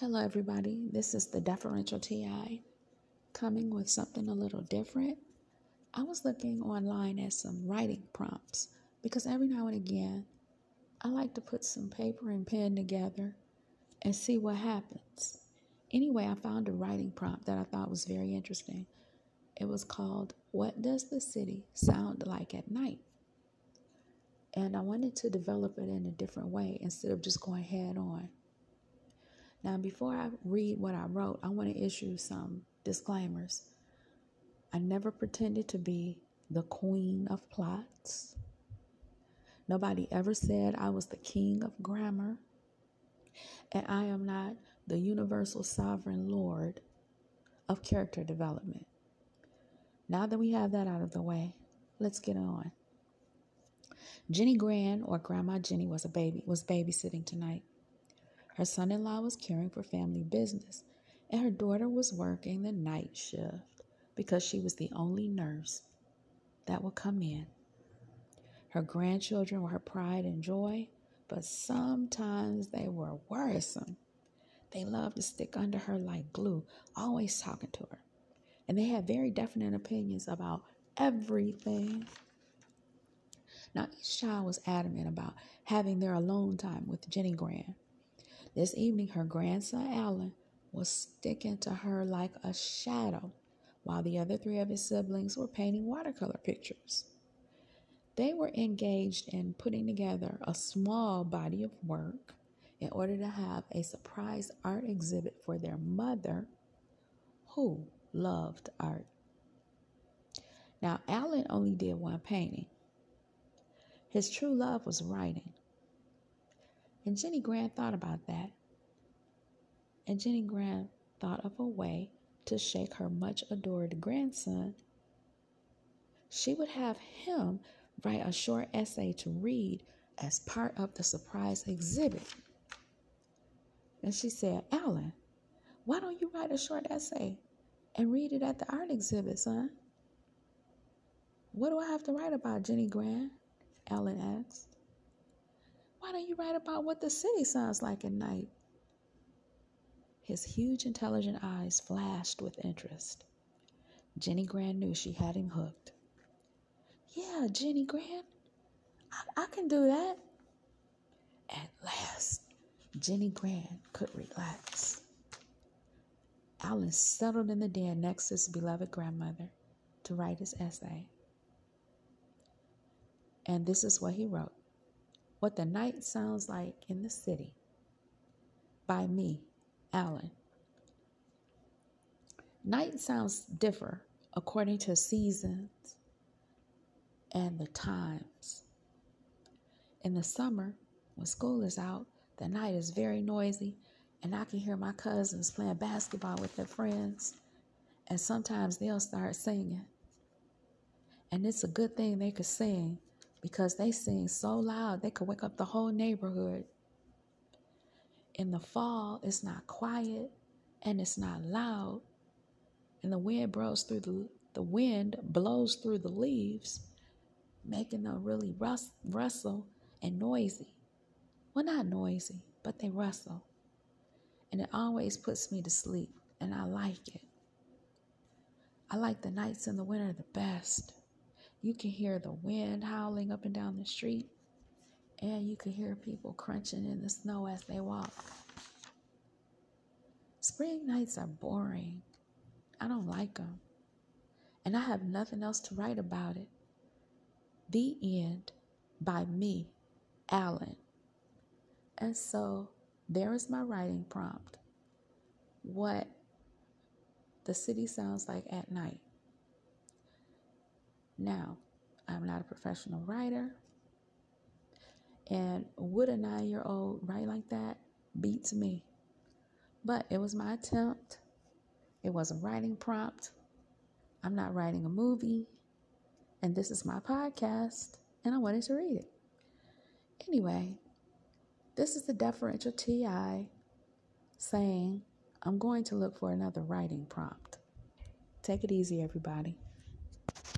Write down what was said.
Hello, everybody. This is the Deferential TI coming with something a little different. I was looking online at some writing prompts because every now and again I like to put some paper and pen together and see what happens. Anyway, I found a writing prompt that I thought was very interesting. It was called, What Does the City Sound Like at Night? And I wanted to develop it in a different way instead of just going head on. Now, before I read what I wrote, I want to issue some disclaimers. I never pretended to be the queen of plots. Nobody ever said I was the king of grammar. And I am not the universal sovereign lord of character development. Now that we have that out of the way, let's get on. Jenny Grand, or Grandma Jenny, was a baby, was babysitting tonight. Her son in law was caring for family business, and her daughter was working the night shift because she was the only nurse that would come in. Her grandchildren were her pride and joy, but sometimes they were worrisome. They loved to stick under her like glue, always talking to her. And they had very definite opinions about everything. Now, each child was adamant about having their alone time with Jenny Grand. This evening, her grandson Alan was sticking to her like a shadow, while the other three of his siblings were painting watercolor pictures. They were engaged in putting together a small body of work in order to have a surprise art exhibit for their mother, who loved art. Now, Alan only did one painting. His true love was writing. And Jenny Grand thought about that. And Jenny Grand thought of a way to shake her much adored grandson. She would have him write a short essay to read as part of the surprise exhibit. And she said, Alan, why don't you write a short essay and read it at the art exhibit, son? What do I have to write about, Jenny Grand? Alan asked. Why don't you write about what the city sounds like at night? His huge, intelligent eyes flashed with interest. Jenny Grand knew she had him hooked. Yeah, Jenny Grand, I, I can do that. At last, Jenny Grand could relax. Alan settled in the den next to his beloved grandmother to write his essay. And this is what he wrote what the Night Sounds Like in the City by me, Alan. Night sounds differ according to seasons and the times. In the summer, when school is out, the night is very noisy, and I can hear my cousins playing basketball with their friends, and sometimes they'll start singing. And it's a good thing they could sing because they sing so loud they could wake up the whole neighborhood. In the fall, it's not quiet and it's not loud, and the wind blows through the the wind blows through the leaves, making them really rust, rustle and noisy. Well, not noisy, but they rustle. And it always puts me to sleep, and I like it. I like the nights in the winter the best. You can hear the wind howling up and down the street, and you can hear people crunching in the snow as they walk. Spring nights are boring. I don't like them. And I have nothing else to write about it. The End by me, Alan. And so there is my writing prompt. What the city sounds like at night. Now, I'm not a professional writer. And would a nine year old write like that? Beats me. But it was my attempt. It was a writing prompt. I'm not writing a movie. And this is my podcast. And I wanted to read it. Anyway, this is the deferential TI saying, I'm going to look for another writing prompt. Take it easy, everybody.